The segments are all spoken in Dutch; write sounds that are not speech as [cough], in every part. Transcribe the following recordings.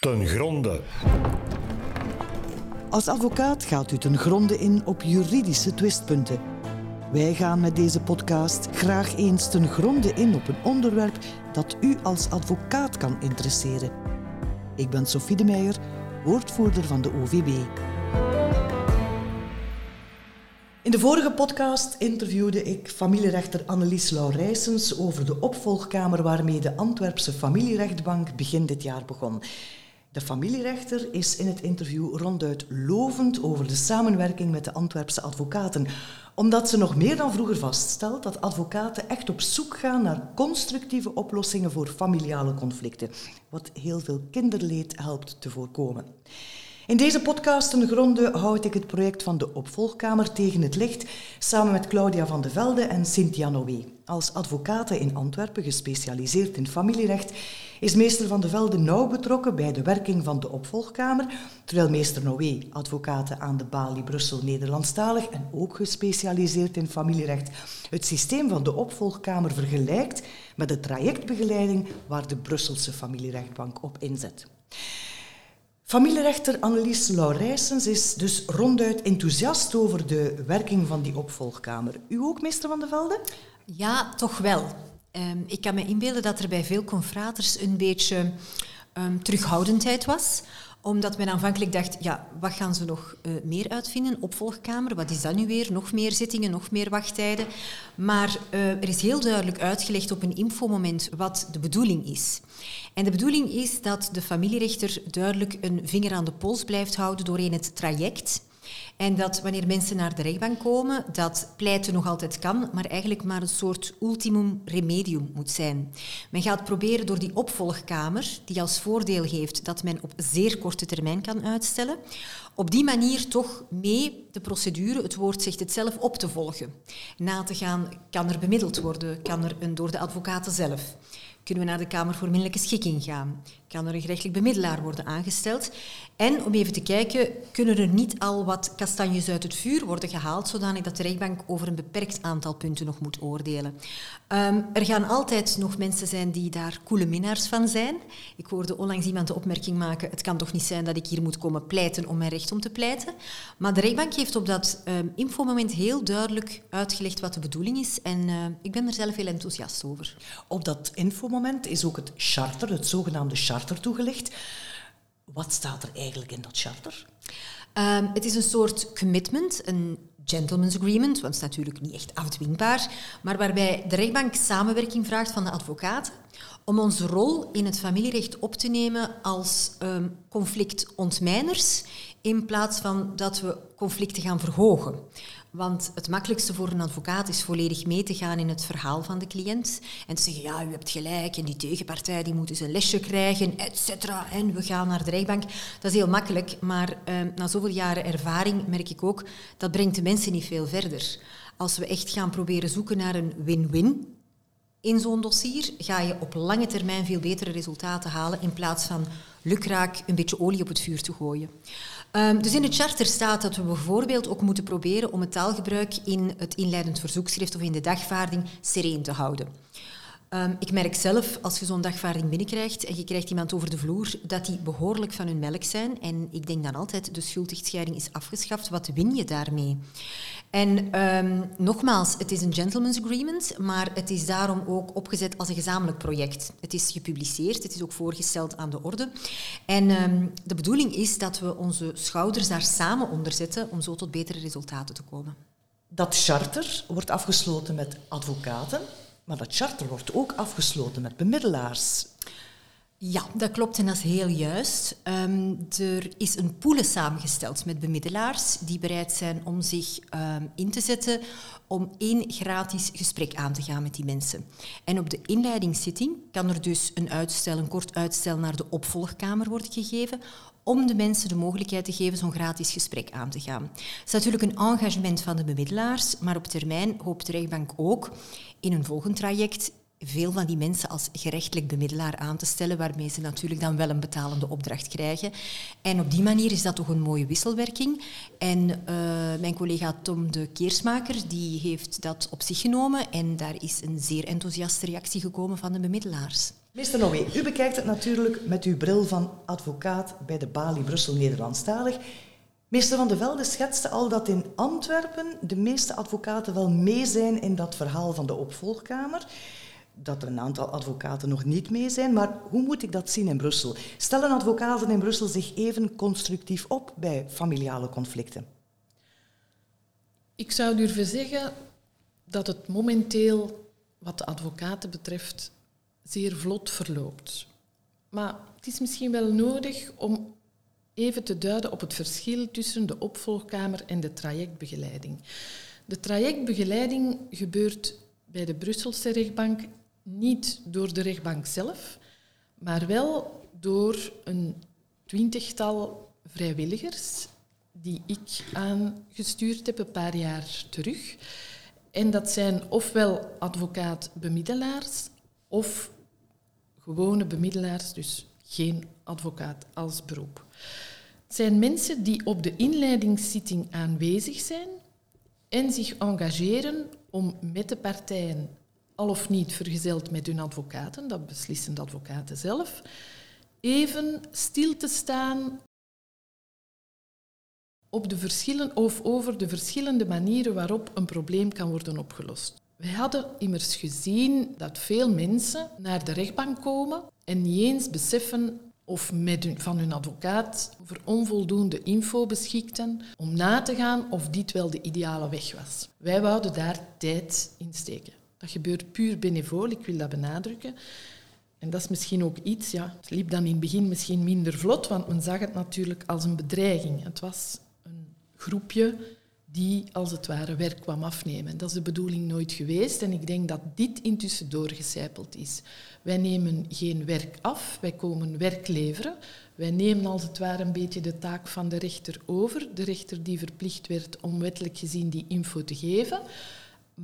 ten gronde. Als advocaat gaat u ten gronde in op juridische twistpunten. Wij gaan met deze podcast graag eens ten gronde in op een onderwerp dat u als advocaat kan interesseren. Ik ben Sophie de Meijer, woordvoerder van de OVB. In de vorige podcast interviewde ik familierechter Annelies Laurijsens over de opvolgkamer waarmee de Antwerpse familierechtbank begin dit jaar begon. De familierechter is in het interview ronduit lovend over de samenwerking met de Antwerpse advocaten, omdat ze nog meer dan vroeger vaststelt dat advocaten echt op zoek gaan naar constructieve oplossingen voor familiale conflicten, wat heel veel kinderleed helpt te voorkomen. In deze podcast ten gronde houd ik het project van de opvolgkamer tegen het licht samen met Claudia van de Velde en Cynthia Noé. Als advocaten in Antwerpen, gespecialiseerd in familierecht, is meester van de Velde nauw betrokken bij de werking van de opvolgkamer, terwijl meester Noé, advocaten aan de Bali Brussel Nederlandstalig en ook gespecialiseerd in familierecht, het systeem van de opvolgkamer vergelijkt met de trajectbegeleiding waar de Brusselse familierechtbank op inzet. Familierechter Annelies Laurijsens is dus ronduit enthousiast over de werking van die opvolgkamer. U ook, meester Van de Velde? Ja, toch wel. Um, ik kan me inbeelden dat er bij veel confraters een beetje um, terughoudendheid was omdat men aanvankelijk dacht, ja, wat gaan ze nog uh, meer uitvinden? Opvolgkamer, wat is dat nu weer? Nog meer zittingen, nog meer wachttijden. Maar uh, er is heel duidelijk uitgelegd op een infomoment wat de bedoeling is. En de bedoeling is dat de familierechter duidelijk een vinger aan de pols blijft houden doorheen het traject. En dat wanneer mensen naar de rechtbank komen, dat pleiten nog altijd kan, maar eigenlijk maar een soort ultimum remedium moet zijn. Men gaat proberen door die opvolgkamer, die als voordeel heeft dat men op zeer korte termijn kan uitstellen, op die manier toch mee de procedure, het woord zegt het zelf, op te volgen. Na te gaan, kan er bemiddeld worden, kan er een door de advocaten zelf. Kunnen we naar de Kamer voor Minderlijke Schikking gaan? Kan er een gerechtelijk bemiddelaar worden aangesteld? En om even te kijken, kunnen er niet al wat kastanjes uit het vuur worden gehaald, zodanig dat de rechtbank over een beperkt aantal punten nog moet oordelen. Um, er gaan altijd nog mensen zijn die daar koele minnaars van zijn. Ik hoorde onlangs iemand de opmerking maken, het kan toch niet zijn dat ik hier moet komen pleiten om mijn recht om te pleiten. Maar de rechtbank heeft op dat um, infomoment heel duidelijk uitgelegd wat de bedoeling is en uh, ik ben er zelf heel enthousiast over. Op dat infomoment is ook het charter, het zogenaamde charter, toegelicht. Wat staat er eigenlijk in dat charter? Um, het is een soort commitment, een gentleman's agreement, want het is natuurlijk niet echt afdwingbaar, maar waarbij de rechtbank samenwerking vraagt van de advocaat om onze rol in het familierecht op te nemen als um, conflictontmijners in plaats van dat we conflicten gaan verhogen. Want het makkelijkste voor een advocaat is volledig mee te gaan in het verhaal van de cliënt en te zeggen, ja, u hebt gelijk en die tegenpartij die moet eens een lesje krijgen, et cetera, en we gaan naar de rechtbank. Dat is heel makkelijk, maar eh, na zoveel jaren ervaring merk ik ook, dat brengt de mensen niet veel verder. Als we echt gaan proberen zoeken naar een win-win in zo'n dossier, ga je op lange termijn veel betere resultaten halen in plaats van lukraak een beetje olie op het vuur te gooien. Um, dus in het charter staat dat we bijvoorbeeld ook moeten proberen om het taalgebruik in het inleidend verzoekschrift of in de dagvaarding sereen te houden. Um, ik merk zelf, als je zo'n dagvaarding binnenkrijgt en je krijgt iemand over de vloer, dat die behoorlijk van hun melk zijn. En ik denk dan altijd, de schulddichtscheiding is afgeschaft. Wat win je daarmee? En um, nogmaals, het is een gentleman's agreement, maar het is daarom ook opgezet als een gezamenlijk project. Het is gepubliceerd, het is ook voorgesteld aan de orde. En um, de bedoeling is dat we onze schouders daar samen onder zetten om zo tot betere resultaten te komen. Dat charter wordt afgesloten met advocaten, maar dat charter wordt ook afgesloten met bemiddelaars. Ja, dat klopt en dat is heel juist. Um, er is een pool samengesteld met bemiddelaars die bereid zijn om zich um, in te zetten om één gratis gesprek aan te gaan met die mensen. En op de inleidingszitting kan er dus een uitstel, een kort uitstel naar de opvolgkamer worden gegeven om de mensen de mogelijkheid te geven zo'n gratis gesprek aan te gaan. Het is natuurlijk een engagement van de bemiddelaars, maar op termijn hoopt de rechtbank ook in een volgend traject veel van die mensen als gerechtelijk bemiddelaar aan te stellen, waarmee ze natuurlijk dan wel een betalende opdracht krijgen. En op die manier is dat toch een mooie wisselwerking. En uh, mijn collega Tom de Keersmaker die heeft dat op zich genomen en daar is een zeer enthousiaste reactie gekomen van de bemiddelaars. Meester Noé, u bekijkt het natuurlijk met uw bril van advocaat bij de Bali Brussel Nederlandstalig. Meester Van de Velde schetste al dat in Antwerpen de meeste advocaten wel mee zijn in dat verhaal van de opvolgkamer. Dat er een aantal advocaten nog niet mee zijn, maar hoe moet ik dat zien in Brussel? Stellen advocaten in Brussel zich even constructief op bij familiale conflicten? Ik zou durven zeggen dat het momenteel, wat de advocaten betreft, zeer vlot verloopt. Maar het is misschien wel nodig om even te duiden op het verschil tussen de opvolgkamer en de trajectbegeleiding. De trajectbegeleiding gebeurt bij de Brusselse rechtbank niet door de rechtbank zelf, maar wel door een twintigtal vrijwilligers die ik aangestuurd heb een paar jaar terug. En dat zijn ofwel advocaat-bemiddelaars of gewone bemiddelaars, dus geen advocaat als beroep. Het zijn mensen die op de inleidingszitting aanwezig zijn en zich engageren om met de partijen, al of niet vergezeld met hun advocaten, dat beslissen de advocaten zelf, even stil te staan op de verschillen, of over de verschillende manieren waarop een probleem kan worden opgelost. Wij hadden immers gezien dat veel mensen naar de rechtbank komen en niet eens beseffen of met hun, van hun advocaat over onvoldoende info beschikten om na te gaan of dit wel de ideale weg was. Wij wouden daar tijd in steken. Dat gebeurt puur benevol, ik wil dat benadrukken. En dat is misschien ook iets, ja, het liep dan in het begin misschien minder vlot, want men zag het natuurlijk als een bedreiging. Het was een groepje die als het ware werk kwam afnemen. Dat is de bedoeling nooit geweest en ik denk dat dit intussen doorgecijpeld is. Wij nemen geen werk af, wij komen werk leveren. Wij nemen als het ware een beetje de taak van de rechter over, de rechter die verplicht werd om wettelijk gezien die info te geven.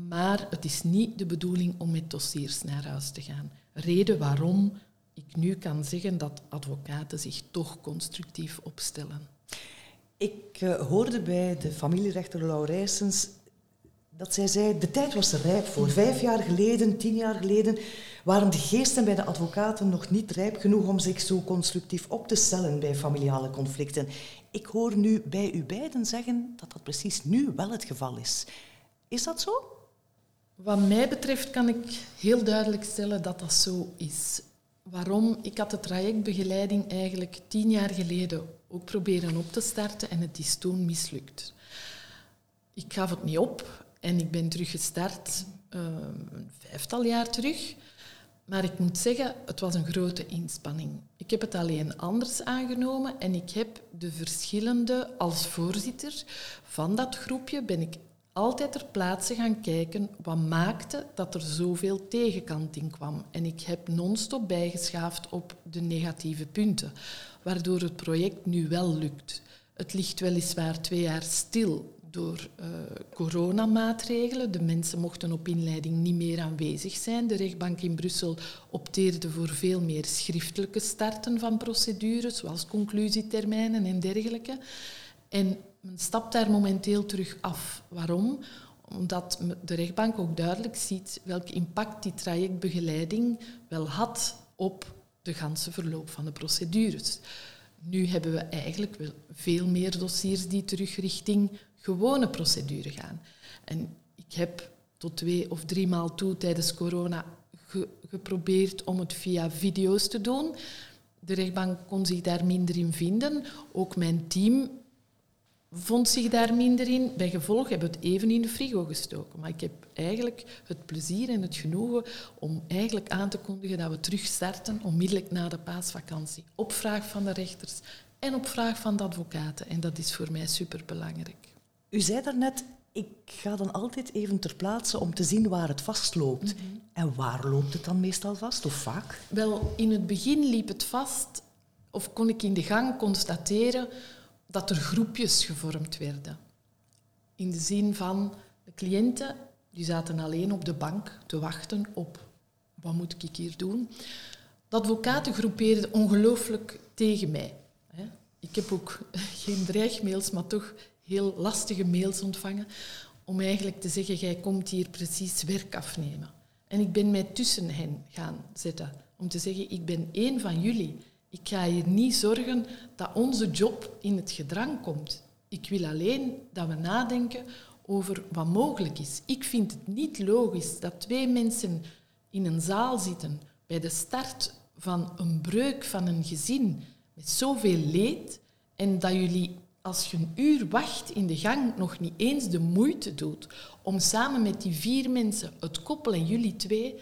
Maar het is niet de bedoeling om met dossiers naar huis te gaan. Reden waarom ik nu kan zeggen dat advocaten zich toch constructief opstellen. Ik uh, hoorde bij de familierechter Laurijsens dat zij zei, de tijd was er rijp voor. Vijf jaar geleden, tien jaar geleden, waren de geesten bij de advocaten nog niet rijp genoeg om zich zo constructief op te stellen bij familiale conflicten. Ik hoor nu bij u beiden zeggen dat dat precies nu wel het geval is. Is dat zo? Wat mij betreft kan ik heel duidelijk stellen dat dat zo is. Waarom? Ik had de trajectbegeleiding eigenlijk tien jaar geleden ook proberen op te starten en het is toen mislukt. Ik gaf het niet op en ik ben teruggestart uh, een vijftal jaar terug. Maar ik moet zeggen, het was een grote inspanning. Ik heb het alleen anders aangenomen en ik heb de verschillende, als voorzitter van dat groepje, ben ik altijd ter plaatse gaan kijken wat maakte dat er zoveel tegenkanting kwam. En ik heb non-stop bijgeschaafd op de negatieve punten, waardoor het project nu wel lukt. Het ligt weliswaar twee jaar stil door uh, coronamaatregelen. De mensen mochten op inleiding niet meer aanwezig zijn. De rechtbank in Brussel opteerde voor veel meer schriftelijke starten van procedures, zoals conclusietermijnen en dergelijke. En men stapt daar momenteel terug af. Waarom? Omdat de rechtbank ook duidelijk ziet welk impact die trajectbegeleiding wel had op de ganse verloop van de procedures. Nu hebben we eigenlijk wel veel meer dossiers die terug richting gewone procedure gaan. En ik heb tot twee of drie maal toe tijdens corona geprobeerd om het via video's te doen. De rechtbank kon zich daar minder in vinden. Ook mijn team vond zich daar minder in. Bij gevolg hebben we het even in de frigo gestoken. Maar ik heb eigenlijk het plezier en het genoegen om eigenlijk aan te kondigen dat we terug starten onmiddellijk na de paasvakantie. Op vraag van de rechters en op vraag van de advocaten. En dat is voor mij superbelangrijk. U zei daarnet, ik ga dan altijd even ter plaatse om te zien waar het vastloopt. Mhm. En waar loopt het dan meestal vast, of vaak? Wel, in het begin liep het vast, of kon ik in de gang constateren dat er groepjes gevormd werden. In de zin van de cliënten die zaten alleen op de bank te wachten op wat moet ik hier doen. De advocaten groepeerden ongelooflijk tegen mij. Ik heb ook [laughs] geen dreigmails, maar toch heel lastige mails ontvangen om eigenlijk te zeggen, jij komt hier precies werk afnemen. En ik ben mij tussen hen gaan zetten. Om te zeggen, ik ben één van jullie. Ik ga hier niet zorgen dat onze job in het gedrang komt. Ik wil alleen dat we nadenken over wat mogelijk is. Ik vind het niet logisch dat twee mensen in een zaal zitten bij de start van een breuk van een gezin met zoveel leed en dat jullie als je een uur wacht in de gang nog niet eens de moeite doet om samen met die vier mensen, het koppel en jullie twee,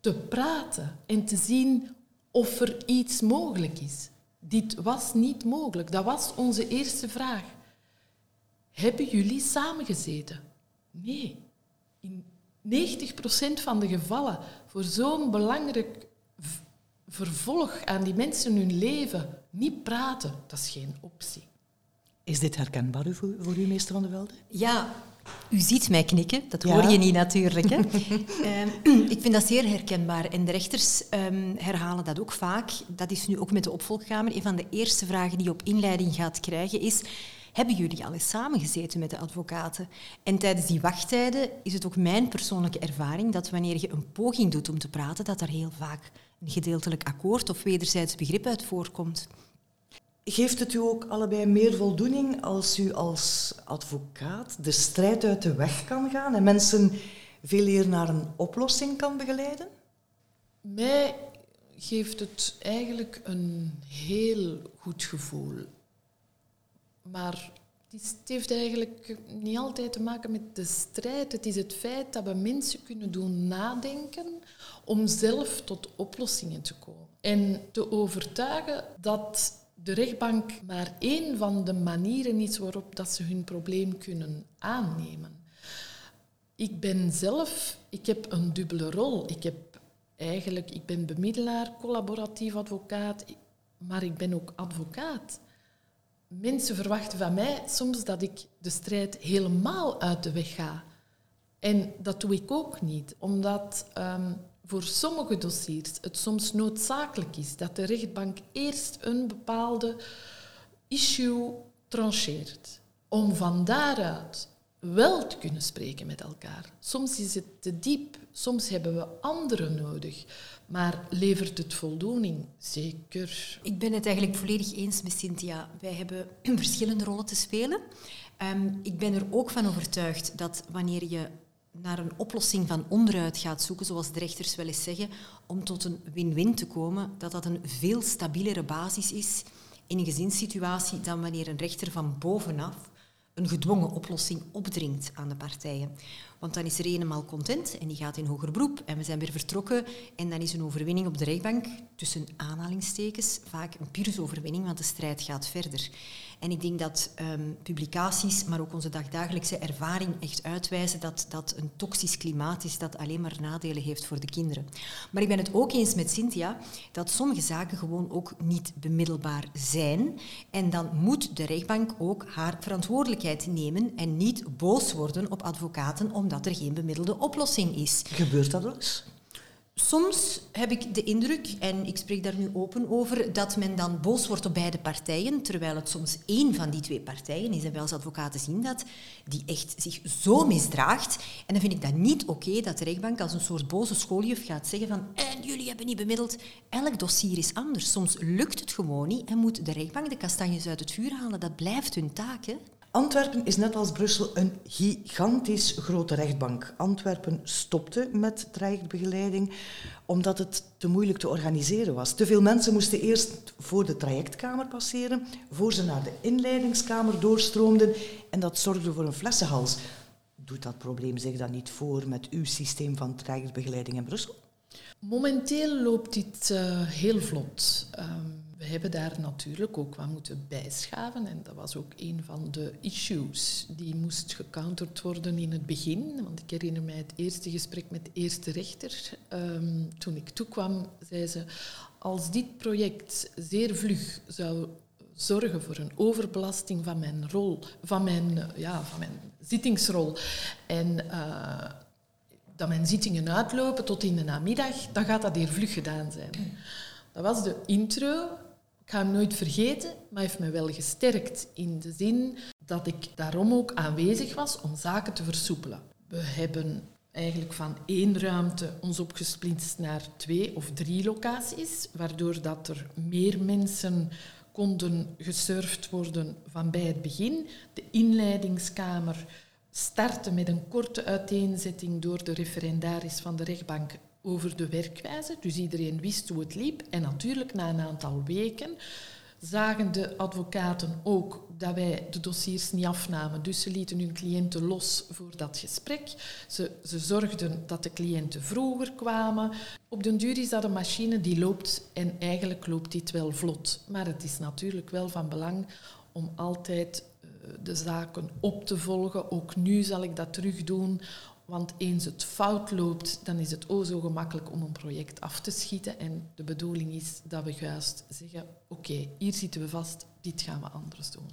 te praten en te zien of er iets mogelijk is. Dit was niet mogelijk. Dat was onze eerste vraag. Hebben jullie samengezeten? Nee. In 90% van de gevallen, voor zo'n belangrijk vervolg aan die mensen hun leven, niet praten, dat is geen optie. Is dit herkenbaar voor, u, meester Van de Velde? Ja, u ziet mij knikken, dat hoor je niet natuurlijk. Hè. [laughs] Ehm, ik vind dat zeer herkenbaar. En de rechters um, herhalen dat ook vaak. Dat is nu ook met de opvolgkamer. Een van de eerste vragen die je op inleiding gaat krijgen is... Hebben jullie al eens samengezeten met de advocaten? En tijdens die wachttijden is het ook mijn persoonlijke ervaring dat wanneer je een poging doet om te praten, dat er heel vaak een gedeeltelijk akkoord of wederzijds begrip uit voorkomt. Geeft het u ook allebei meer voldoening als u als advocaat de strijd uit de weg kan gaan en mensen veel eer naar een oplossing kan begeleiden? Mij geeft het eigenlijk een heel goed gevoel. Maar het heeft eigenlijk niet altijd te maken met de strijd. Het is het feit dat we mensen kunnen doen nadenken om zelf tot oplossingen te komen. En te overtuigen dat de rechtbank maar één van de manieren is waarop dat ze hun probleem kunnen aannemen. Ik ben zelf, ik heb een dubbele rol. Ik heb eigenlijk, ik ben bemiddelaar, collaboratief advocaat, maar ik ben ook advocaat. Mensen verwachten van mij soms dat ik de strijd helemaal uit de weg ga. En dat doe ik ook niet, omdat ehm, voor sommige dossiers het soms noodzakelijk is dat de rechtbank eerst een bepaalde issue trancheert, om van daaruit wel te kunnen spreken met elkaar. Soms is het te diep, soms hebben we anderen nodig. Maar levert het voldoening? Zeker. Ik ben het eigenlijk volledig eens met Cynthia. Wij hebben [clears throat] verschillende rollen te spelen. Um, ik ben er ook van overtuigd dat wanneer je naar een oplossing van onderuit gaat zoeken, zoals de rechters wel eens zeggen, om tot een win-win te komen, dat dat een veel stabielere basis is in een gezinssituatie dan wanneer een rechter van bovenaf een gedwongen oplossing opdringt aan de partijen. Want dan is er eenmaal content en die gaat in hoger beroep en we zijn weer vertrokken en dan is een overwinning op de rechtbank, tussen aanhalingstekens, vaak een pure overwinning, want de strijd gaat verder. En ik denk dat um, publicaties, maar ook onze dagdagelijkse ervaring echt uitwijzen dat dat een toxisch klimaat is dat alleen maar nadelen heeft voor de kinderen. Maar ik ben het ook eens met Cynthia dat sommige zaken gewoon ook niet bemiddelbaar zijn. En dan moet de rechtbank ook haar verantwoordelijkheid nemen en niet boos worden op advocaten omdat er geen bemiddelde oplossing is. Gebeurt dat wel eens? Soms heb ik de indruk, en ik spreek daar nu open over, dat men dan boos wordt op beide partijen, terwijl het soms één van die twee partijen is, en wij als advocaten zien dat, die echt zich zo misdraagt. En dan vind ik dat niet oké dat de rechtbank als een soort boze schooljuf gaat zeggen van en jullie hebben niet bemiddeld. Elk dossier is anders. Soms lukt het gewoon niet en moet de rechtbank de kastanjes uit het vuur halen. Dat blijft hun taak. Hè? Antwerpen is net als Brussel een gigantisch grote rechtbank. Antwerpen stopte met trajectbegeleiding omdat het te moeilijk te organiseren was. Te veel mensen moesten eerst voor de trajectkamer passeren, voor ze naar de inleidingskamer doorstroomden en dat zorgde voor een flessenhals. Doet dat probleem zich dan niet voor met uw systeem van trajectbegeleiding in Brussel? Momenteel loopt dit uh, heel vlot. Um, we hebben daar natuurlijk ook wat moeten bijschaven. En dat was ook een van de issues die moest gecounterd worden in het begin. Want ik herinner mij het eerste gesprek met de eerste rechter. Um, toen ik toekwam, zei ze... Als dit project zeer vlug zou zorgen voor een overbelasting van mijn rol, van mijn, ja, van mijn zittingsrol en uh, dat mijn zittingen uitlopen tot in de namiddag, dan gaat dat hier vlug gedaan zijn. Dat was de intro ik ga hem nooit vergeten, maar heeft me wel gesterkt in de zin dat ik daarom ook aanwezig was om zaken te versoepelen. We hebben eigenlijk van één ruimte ons opgesplitst naar twee of drie locaties, waardoor dat er meer mensen konden gesurfd worden van bij het begin. De inleidingskamer startte met een korte uiteenzetting door de referendaris van de rechtbank over de werkwijze. Dus iedereen wist hoe het liep. En natuurlijk, na een aantal weken zagen de advocaten ook dat wij de dossiers niet afnamen. Dus ze lieten hun cliënten los voor dat gesprek. Ze, ze zorgden dat de cliënten vroeger kwamen. Op den duur is dat een machine die loopt en eigenlijk loopt dit wel vlot. Maar het is natuurlijk wel van belang om altijd eh, de zaken op te volgen. Ook nu zal ik dat terug doen, want eens het fout loopt, dan is het o zo gemakkelijk om een project af te schieten. En de bedoeling is dat we juist zeggen, oké, hier zitten we vast, dit gaan we anders doen.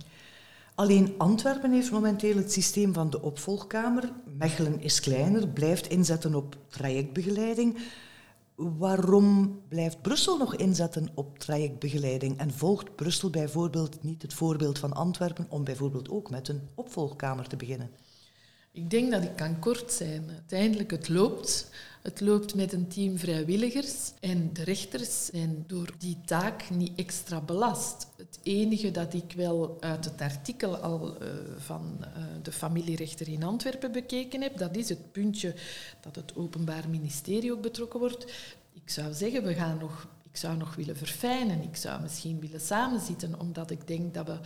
Alleen Antwerpen heeft momenteel het systeem van de opvolgkamer. Mechelen is kleiner, blijft inzetten op trajectbegeleiding. Waarom blijft Brussel nog inzetten op trajectbegeleiding en volgt Brussel bijvoorbeeld niet het voorbeeld van Antwerpen om bijvoorbeeld ook met een opvolgkamer te beginnen? Ik denk dat ik kan kort zijn. Uiteindelijk, het loopt. Het loopt met een team vrijwilligers en de rechters zijn door die taak niet extra belast. Het enige dat ik wel uit het artikel al uh, van uh, de familierechter in Antwerpen bekeken heb, dat is het puntje dat het Openbaar Ministerie ook betrokken wordt. Ik zou zeggen, we gaan nog, ik zou nog willen verfijnen. Ik zou misschien willen samenzitten, omdat ik denk dat we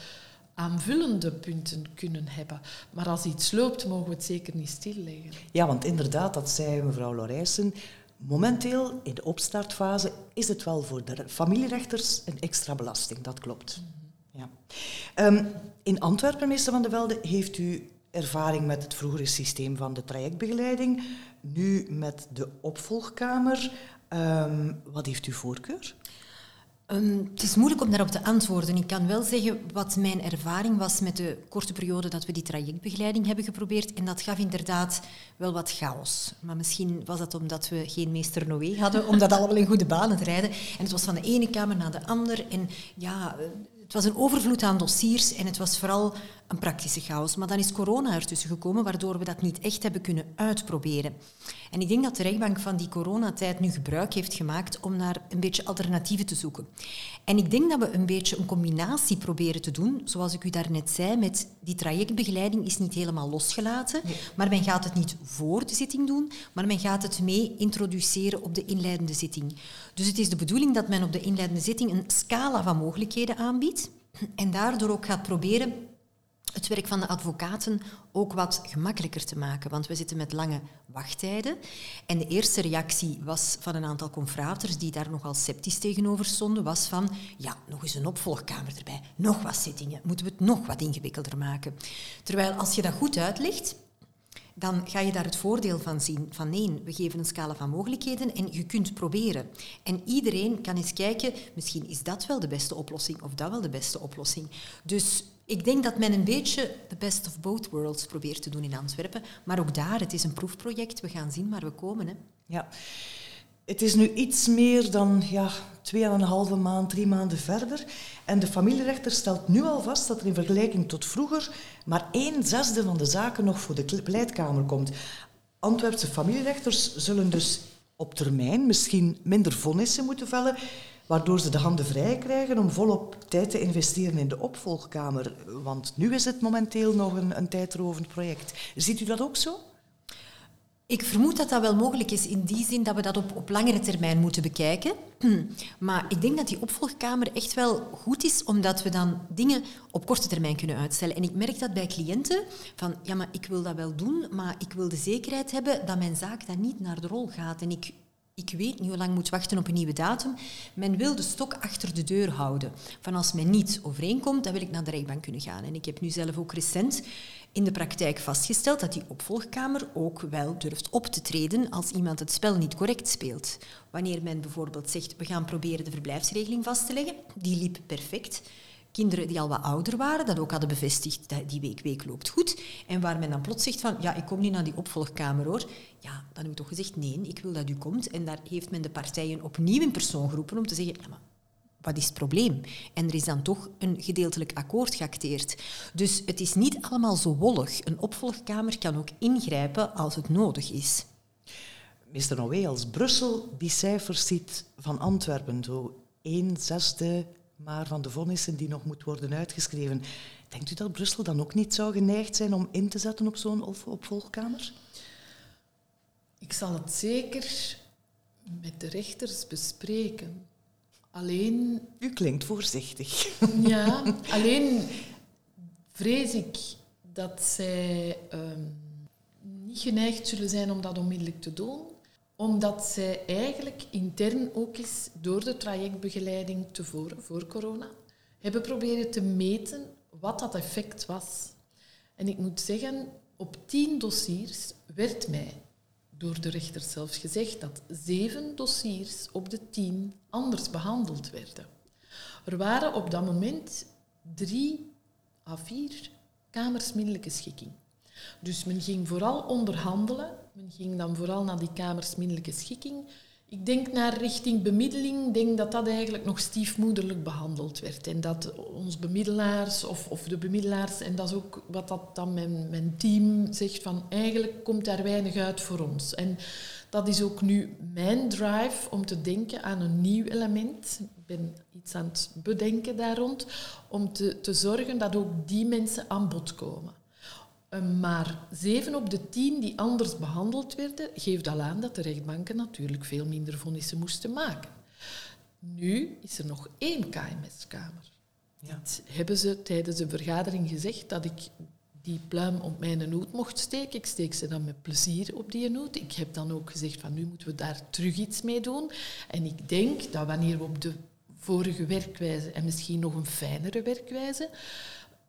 aanvullende punten kunnen hebben. Maar als iets loopt, mogen we het zeker niet stilleggen. Ja, want inderdaad, dat zei mevrouw Lorijsen. Momenteel, in de opstartfase, is het wel voor de familierechters een extra belasting. Dat klopt. Mhm. ja. Um, in Antwerpen, meester Van de Velde, heeft u ervaring met het vroegere systeem van de trajectbegeleiding. Nu met de opvolgkamer. Um, wat heeft u voorkeur? Um, het is moeilijk om daarop te antwoorden. Ik kan wel zeggen wat mijn ervaring was met de korte periode dat we die trajectbegeleiding hebben geprobeerd. En dat gaf inderdaad wel wat chaos. Maar misschien was dat omdat we geen meester Noé hadden [laughs] om dat allemaal in goede banen te rijden. En het was van de ene kamer naar de andere. En ja, het was een overvloed aan dossiers en het was vooral een praktische chaos. Maar dan is corona ertussen gekomen, waardoor we dat niet echt hebben kunnen uitproberen. En ik denk dat de rechtbank van die coronatijd nu gebruik heeft gemaakt om naar een beetje alternatieven te zoeken. En ik denk dat we een beetje een combinatie proberen te doen, zoals ik u daarnet zei, met die trajectbegeleiding is niet helemaal losgelaten, maar men gaat het niet voor de zitting doen, maar men gaat het mee introduceren op de inleidende zitting. Dus het is de bedoeling dat men op de inleidende zitting een scala van mogelijkheden aanbiedt en daardoor ook gaat proberen het werk van de advocaten ook wat gemakkelijker te maken. Want we zitten met lange wachttijden. En de eerste reactie was van een aantal confraters die daar nogal sceptisch tegenover stonden, was van, ja, nog eens een opvolgkamer erbij, nog wat zittingen, moeten we het nog wat ingewikkelder maken. Terwijl als je dat goed uitlegt, dan ga je daar het voordeel van zien. Van nee, we geven een scala van mogelijkheden en je kunt proberen. En iedereen kan eens kijken, misschien is dat wel de beste oplossing of dat wel de beste oplossing. Dus ik denk dat men een beetje the best of both worlds probeert te doen in Antwerpen. Maar ook daar, het is een proefproject. We gaan zien waar we komen. Hè. Ja. Het is nu iets meer dan ja, tweeënhalve maand, drie maanden verder. En de familierechter stelt nu al vast dat er in vergelijking tot vroeger maar één zesde van de zaken nog voor de pleitkamer komt. Antwerpse familierechters zullen dus op termijn misschien minder vonnissen moeten vellen, waardoor ze de handen vrij krijgen om volop tijd te investeren in de opvolgkamer. Want nu is het momenteel nog een, een tijdrovend project. Ziet u dat ook zo? Ik vermoed dat dat wel mogelijk is in die zin dat we dat op, op langere termijn moeten bekijken. [clears throat] Maar ik denk dat die opvolgkamer echt wel goed is, omdat we dan dingen op korte termijn kunnen uitstellen. En ik merk dat bij cliënten van, ja, maar ik wil dat wel doen, maar ik wil de zekerheid hebben dat mijn zaak dan niet naar de rol gaat. En ik ik weet niet hoe lang moet wachten op een nieuwe datum. Men wil de stok achter de deur houden. Van als men niet overeenkomt, dan wil ik naar de rechtbank kunnen gaan. En ik heb nu zelf ook recent in de praktijk vastgesteld dat die opvolgkamer ook wel durft op te treden als iemand het spel niet correct speelt. Wanneer men bijvoorbeeld zegt, we gaan proberen de verblijfsregeling vast te leggen, die liep perfect kinderen die al wat ouder waren, dat ook hadden bevestigd, dat die week, week loopt goed. En waar men dan plots zegt van, ja, ik kom niet naar die opvolgkamer hoor. Ja, dan hebben we toch gezegd, nee, ik wil dat u komt. En daar heeft men de partijen opnieuw in persoon geroepen om te zeggen, ja, maar wat is het probleem? En er is dan toch een gedeeltelijk akkoord geacteerd. Dus het is niet allemaal zo wollig. Een opvolgkamer kan ook ingrijpen als het nodig is. Meester Noué, als Brussel die cijfers ziet van Antwerpen, zo één zesde maar van de vonnissen die nog moet worden uitgeschreven, denkt u dat Brussel dan ook niet zou geneigd zijn om in te zetten op zo'n opvolgkamer? Ik zal het zeker met de rechters bespreken. Alleen... U klinkt voorzichtig. [laughs] Ja, alleen vrees ik dat zij ehm, niet geneigd zullen zijn om dat onmiddellijk te doen, omdat zij eigenlijk intern ook eens door de trajectbegeleiding tevoren, voor corona, hebben proberen te meten wat dat effect was. En ik moet zeggen, op tien dossiers werd mij door de rechter zelfs gezegd dat zeven dossiers op de tien anders behandeld werden. Er waren op dat moment drie à vier kamers minderlijke schikking. Dus men ging vooral onderhandelen. Men ging dan vooral naar die kamers minderlijke schikking. Ik denk naar richting bemiddeling, denk dat dat eigenlijk nog stiefmoederlijk behandeld werd. En dat ons bemiddelaars of, of de bemiddelaars, en dat is ook wat dat dan mijn, mijn team zegt, van eigenlijk komt daar weinig uit voor ons. En dat is ook nu mijn drive om te denken aan een nieuw element. Ik ben iets aan het bedenken daar rond, om te, te zorgen dat ook die mensen aan bod komen. Eh, maar zeven op de tien die anders behandeld werden, geeft al aan dat de rechtbanken natuurlijk veel minder vonnissen moesten maken. Nu is er nog één KMS-kamer. Ja. hebben ze tijdens de vergadering gezegd dat ik die pluim op mijn noot mocht steken. Ik steek ze dan met plezier op die noot. Ik heb dan ook gezegd van nu moeten we daar terug iets mee doen. En ik denk dat wanneer we op de vorige werkwijze en misschien nog een fijnere werkwijze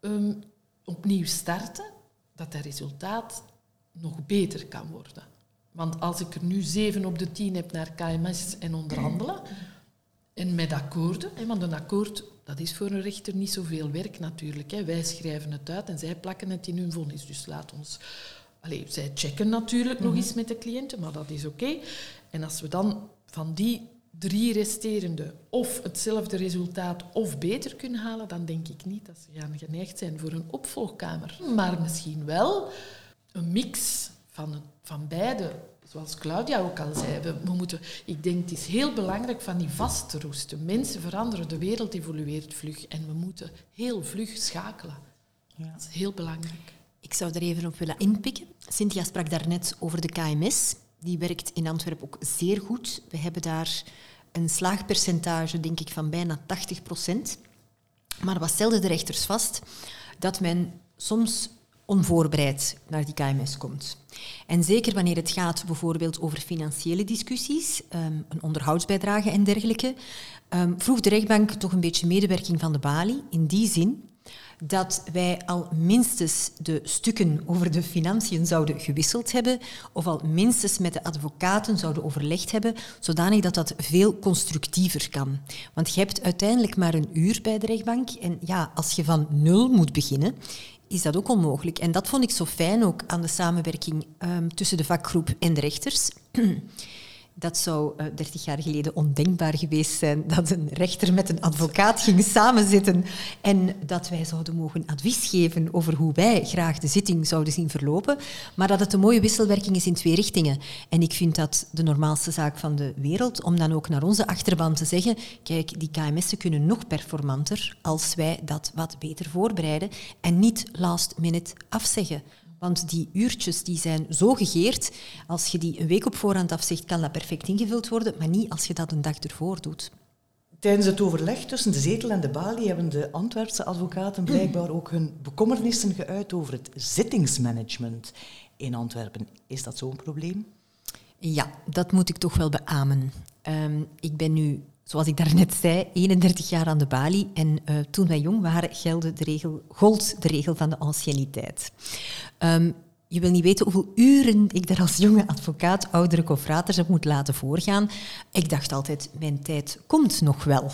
um, opnieuw starten, dat dat resultaat nog beter kan worden. Want als ik er nu zeven op de tien heb naar KMS en onderhandelen, en met akkoorden, want een akkoord dat is voor een rechter niet zoveel werk natuurlijk. Wij schrijven het uit en zij plakken het in hun vonnis. Dus laat ons... Allee, zij checken natuurlijk nog mhm. eens met de cliënten, maar dat is oké. En als we dan van die drie resterende of hetzelfde resultaat of beter kunnen halen, dan denk ik niet dat ze gaan geneigd zijn voor een opvolgkamer. Maar misschien wel een mix van, van beide. Zoals Claudia ook al zei, we, we, moeten, ik denk het is heel belangrijk van die vast te roesten. Mensen veranderen, de wereld evolueert vlug en we moeten heel vlug schakelen. Ja. Dat is heel belangrijk. Ik zou er even op willen inpikken. Cynthia sprak daarnet over de KMS. Die werkt in Antwerpen ook zeer goed. We hebben daar een slaagpercentage, denk ik, van bijna 80 procent. Maar wat stelden de rechters vast? Dat men soms onvoorbereid naar die KMS komt. En zeker wanneer het gaat bijvoorbeeld over financiële discussies, ehm, een onderhoudsbijdrage en dergelijke, ehm, vroeg de rechtbank toch een beetje medewerking van de balie. In die zin dat wij al minstens de stukken over de financiën zouden gewisseld hebben, of al minstens met de advocaten zouden overlegd hebben, zodanig dat dat veel constructiever kan. Want je hebt uiteindelijk maar een uur bij de rechtbank en ja, als je van nul moet beginnen, is dat ook onmogelijk. En dat vond ik zo fijn ook aan de samenwerking um, tussen de vakgroep en de rechters. Dat zou eh, 30 jaar geleden ondenkbaar geweest zijn dat een rechter met een advocaat ging samenzitten en dat wij zouden mogen advies geven over hoe wij graag de zitting zouden zien verlopen, maar dat het een mooie wisselwerking is in twee richtingen. En ik vind dat de normaalste zaak van de wereld om dan ook naar onze achterban te zeggen, kijk, die KMS'en kunnen nog performanter als wij dat wat beter voorbereiden en niet last minute afzeggen. Want die uurtjes die zijn zo gegeerd, als je die een week op voorhand afzegt, kan dat perfect ingevuld worden, maar niet als je dat een dag ervoor doet. Tijdens het overleg tussen de zetel en de balie hebben de Antwerpse advocaten blijkbaar ook hun bekommernissen geuit over het zittingsmanagement in Antwerpen. Is dat zo'n probleem? Ja, dat moet ik toch wel beamen. Ehm, ik ben nu zoals ik daarnet zei, 31 jaar aan de balie. En uh, toen wij jong waren, gelde de regel, gold de regel van de anciëniteit. Um, je wil niet weten hoeveel uren ik daar als jonge advocaat oudere confraters heb moeten laten voorgaan. Ik dacht altijd, mijn tijd komt nog wel.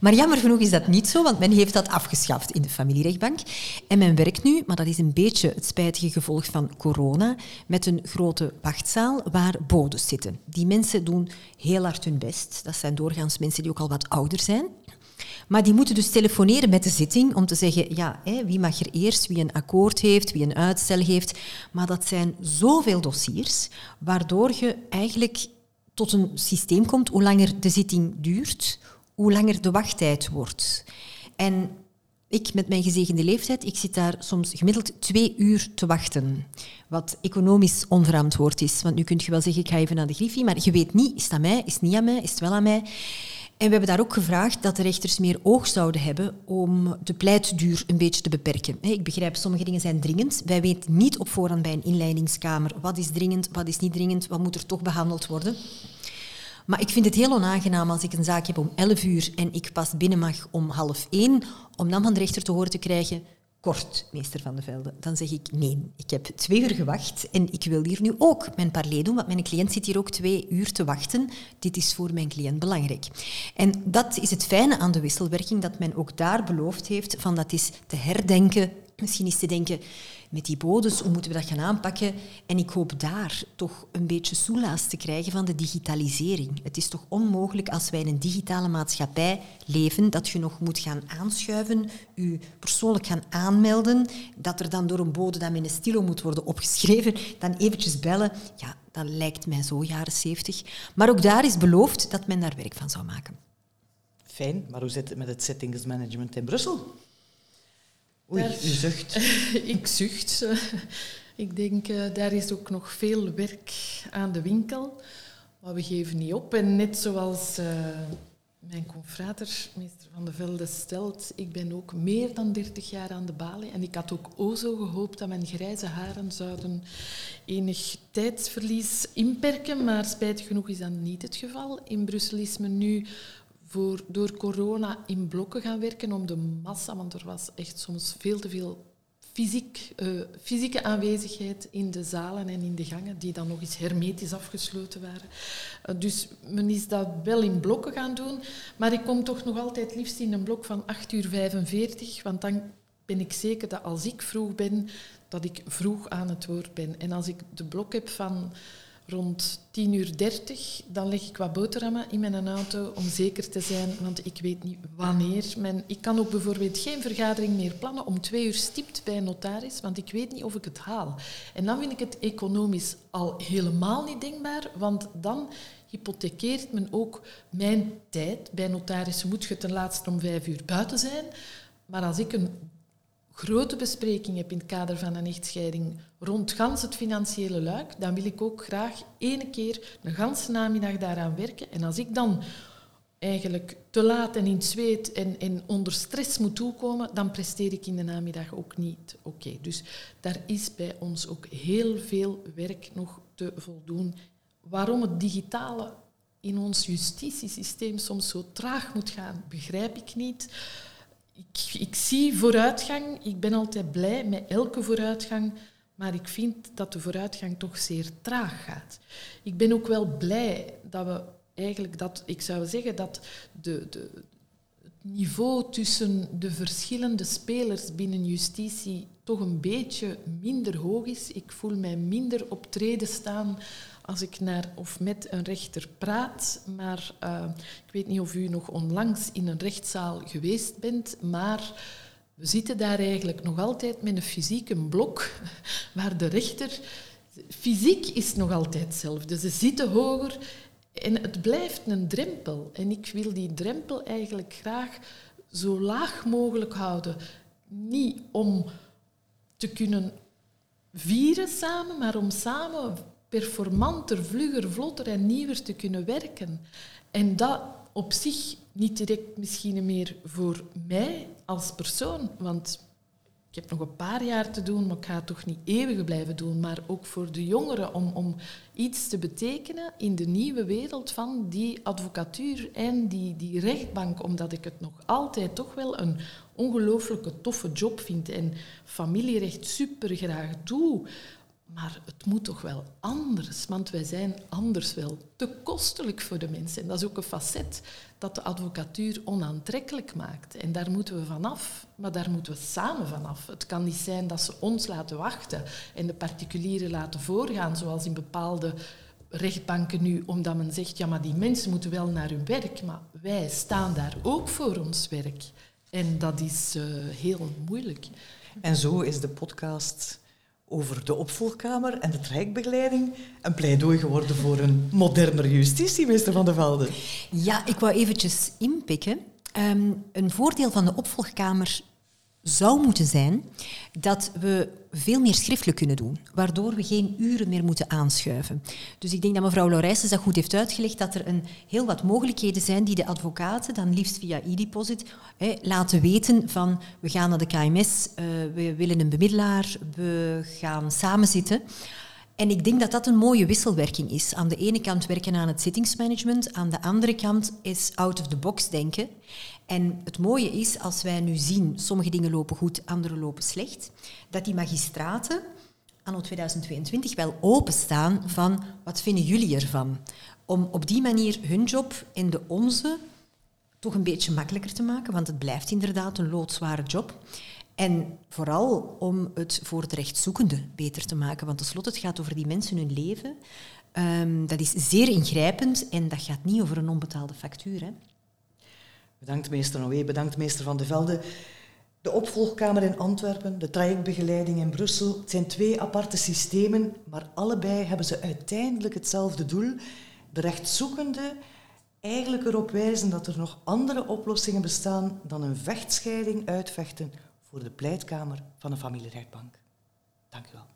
Maar jammer genoeg is dat niet zo, want men heeft dat afgeschaft in de familierechtbank. En men werkt nu, maar dat is een beetje het spijtige gevolg van corona, met een grote wachtzaal waar bodes zitten. Die mensen doen heel hard hun best. Dat zijn doorgaans mensen die ook al wat ouder zijn. Maar die moeten dus telefoneren met de zitting om te zeggen, ja, wie mag er eerst, wie een akkoord heeft, wie een uitstel heeft. Maar dat zijn zoveel dossiers, waardoor je eigenlijk tot een systeem komt, hoe langer de zitting duurt, hoe langer de wachttijd wordt. En ik met mijn gezegende leeftijd, ik zit daar soms gemiddeld twee uur te wachten. Wat economisch onverantwoord is. Want nu kun je wel zeggen, ik ga even naar de griffie, maar je weet niet, is het aan mij, is het niet aan mij, is het wel aan mij? En we hebben daar ook gevraagd dat de rechters meer oog zouden hebben om de pleitduur een beetje te beperken. Ik begrijp, sommige dingen zijn dringend. Wij weten niet op voorhand bij een inleidingskamer wat is dringend, wat is niet dringend, wat moet er toch behandeld worden. Maar ik vind het heel onaangenaam als ik een zaak heb om 11 uur en ik pas binnen mag om half één, om dan van de rechter te horen te krijgen, kort, meester Van de Velde. Dan zeg ik nee, ik heb twee uur gewacht en ik wil hier nu ook mijn parley doen, want mijn cliënt zit hier ook twee uur te wachten. Dit is voor mijn cliënt belangrijk. En dat is het fijne aan de wisselwerking, dat men ook daar beloofd heeft van dat is te herdenken, misschien is te denken, met die bodes, hoe moeten we dat gaan aanpakken? En ik hoop daar toch een beetje soelaas te krijgen van de digitalisering. Het is toch onmogelijk als wij in een digitale maatschappij leven, dat je nog moet gaan aanschuiven, je persoonlijk gaan aanmelden, dat er dan door een bode dat met een stilo moet worden opgeschreven, dan eventjes bellen. Ja, dat lijkt mij zo jaren zeventig. Maar ook daar is beloofd dat men daar werk van zou maken. Fijn, maar hoe zit het met het settingsmanagement in Brussel? Oei, u zucht. [laughs] ik zucht. [laughs] Ik denk, uh, daar is ook nog veel werk aan de winkel. Maar we geven niet op. En net zoals uh, mijn confrater, meester Van de Velde, stelt, ik ben ook meer dan 30 jaar aan de balie. En ik had ook o zo gehoopt dat mijn grijze haren zouden enig tijdsverlies inperken. Maar spijtig genoeg is dat niet het geval. In Brussel is men nu voor, door corona in blokken gaan werken om de massa, want er was echt soms veel te veel fysiek, uh, fysieke aanwezigheid in de zalen en in de gangen, die dan nog eens hermetisch afgesloten waren. Uh, dus men is dat wel in blokken gaan doen, maar ik kom toch nog altijd liefst in een blok van 8 uur 45, want dan ben ik zeker dat als ik vroeg ben, dat ik vroeg aan het woord ben. En als ik de blok heb van rond 10 uur 30, dan leg ik wat boterhammen in mijn auto om zeker te zijn, want ik weet niet wanneer. Mijn, ik kan ook bijvoorbeeld geen vergadering meer plannen om twee uur stipt bij een notaris, want ik weet niet of ik het haal. En dan vind ik het economisch al helemaal niet denkbaar, want dan hypothekeert men ook mijn tijd. Bij notarissen moet je ten laatste om vijf uur buiten zijn. Maar als ik een grote bespreking heb in het kader van een echtscheiding rond gans het financiële luik, dan wil ik ook graag ene keer een ganse namiddag daaraan werken. En als ik dan eigenlijk te laat en in zweet en, en onder stress moet toekomen, dan presteer ik in de namiddag ook niet oké. Dus daar is bij ons ook heel veel werk nog te voldoen. Waarom het digitale in ons justitiesysteem soms zo traag moet gaan, begrijp ik niet ik, ik zie vooruitgang. Ik ben altijd blij met elke vooruitgang. Maar ik vind dat de vooruitgang toch zeer traag gaat. Ik ben ook wel blij dat we eigenlijk dat, ik zou zeggen dat de, de, het niveau tussen de verschillende spelers binnen justitie toch een beetje minder hoog is. Ik voel mij minder op treden staan als ik naar of met een rechter praat. Maar uh, ik weet niet of u nog onlangs in een rechtszaal geweest bent, maar we zitten daar eigenlijk nog altijd met een fysieke blok [laughs] waar de rechter... Fysiek is nog altijd hetzelfde. Ze zitten hoger en het blijft een drempel. En ik wil die drempel eigenlijk graag zo laag mogelijk houden. Niet om te kunnen vieren samen, maar om samen performanter, vlugger, vlotter en nieuwer te kunnen werken. En dat op zich niet direct misschien meer voor mij als persoon, want ik heb nog een paar jaar te doen, maar ik ga het toch niet eeuwig blijven doen, maar ook voor de jongeren om, om iets te betekenen in de nieuwe wereld van die advocatuur en die, die rechtbank, omdat ik het nog altijd toch wel een ongelooflijke toffe job vind en familierecht super graag doe. Maar het moet toch wel anders, want wij zijn anders wel te kostelijk voor de mensen. En dat is ook een facet dat de advocatuur onaantrekkelijk maakt. En daar moeten we vanaf, maar daar moeten we samen vanaf. Het kan niet zijn dat ze ons laten wachten en de particulieren laten voorgaan, zoals in bepaalde rechtbanken nu, omdat men zegt, ja, maar die mensen moeten wel naar hun werk, maar wij staan daar ook voor ons werk. En dat is uh, heel moeilijk. En zo is de podcast over de opvolgkamer en de trajectbegeleiding een pleidooi geworden voor een modernere justitie, meester Van de Velde. Ja, ik wou eventjes inpikken. Um, een voordeel van de opvolgkamer zou moeten zijn dat we veel meer schriftelijk kunnen doen, waardoor we geen uren meer moeten aanschuiven. Dus ik denk dat mevrouw Laurijsen dat goed heeft uitgelegd, dat er een, heel wat mogelijkheden zijn die de advocaten dan liefst via e-deposit laten weten van we gaan naar de KMS, uh, we willen een bemiddelaar, we gaan samen zitten. En ik denk dat dat een mooie wisselwerking is. Aan de ene kant werken aan het zittingsmanagement, aan de andere kant is out of the box denken. En het mooie is, als wij nu zien, sommige dingen lopen goed, andere lopen slecht, dat die magistraten anno 2022 wel openstaan van wat vinden jullie ervan? Om op die manier hun job en de onze toch een beetje makkelijker te maken, want het blijft inderdaad een loodzware job. En vooral om het voor de rechtszoekende beter te maken, want tenslotte het gaat over die mensen hun leven. Um, dat is zeer ingrijpend en dat gaat niet over een onbetaalde factuur. Hè. Bedankt meester Noé, bedankt meester Van de Velde. De opvolgkamer in Antwerpen, de trajectbegeleiding in Brussel, het zijn twee aparte systemen, maar allebei hebben ze uiteindelijk hetzelfde doel. De rechtszoekende eigenlijk erop wijzen dat er nog andere oplossingen bestaan dan een vechtscheiding uitvechten voor de pleitkamer van een familierechtbank. Dank u wel.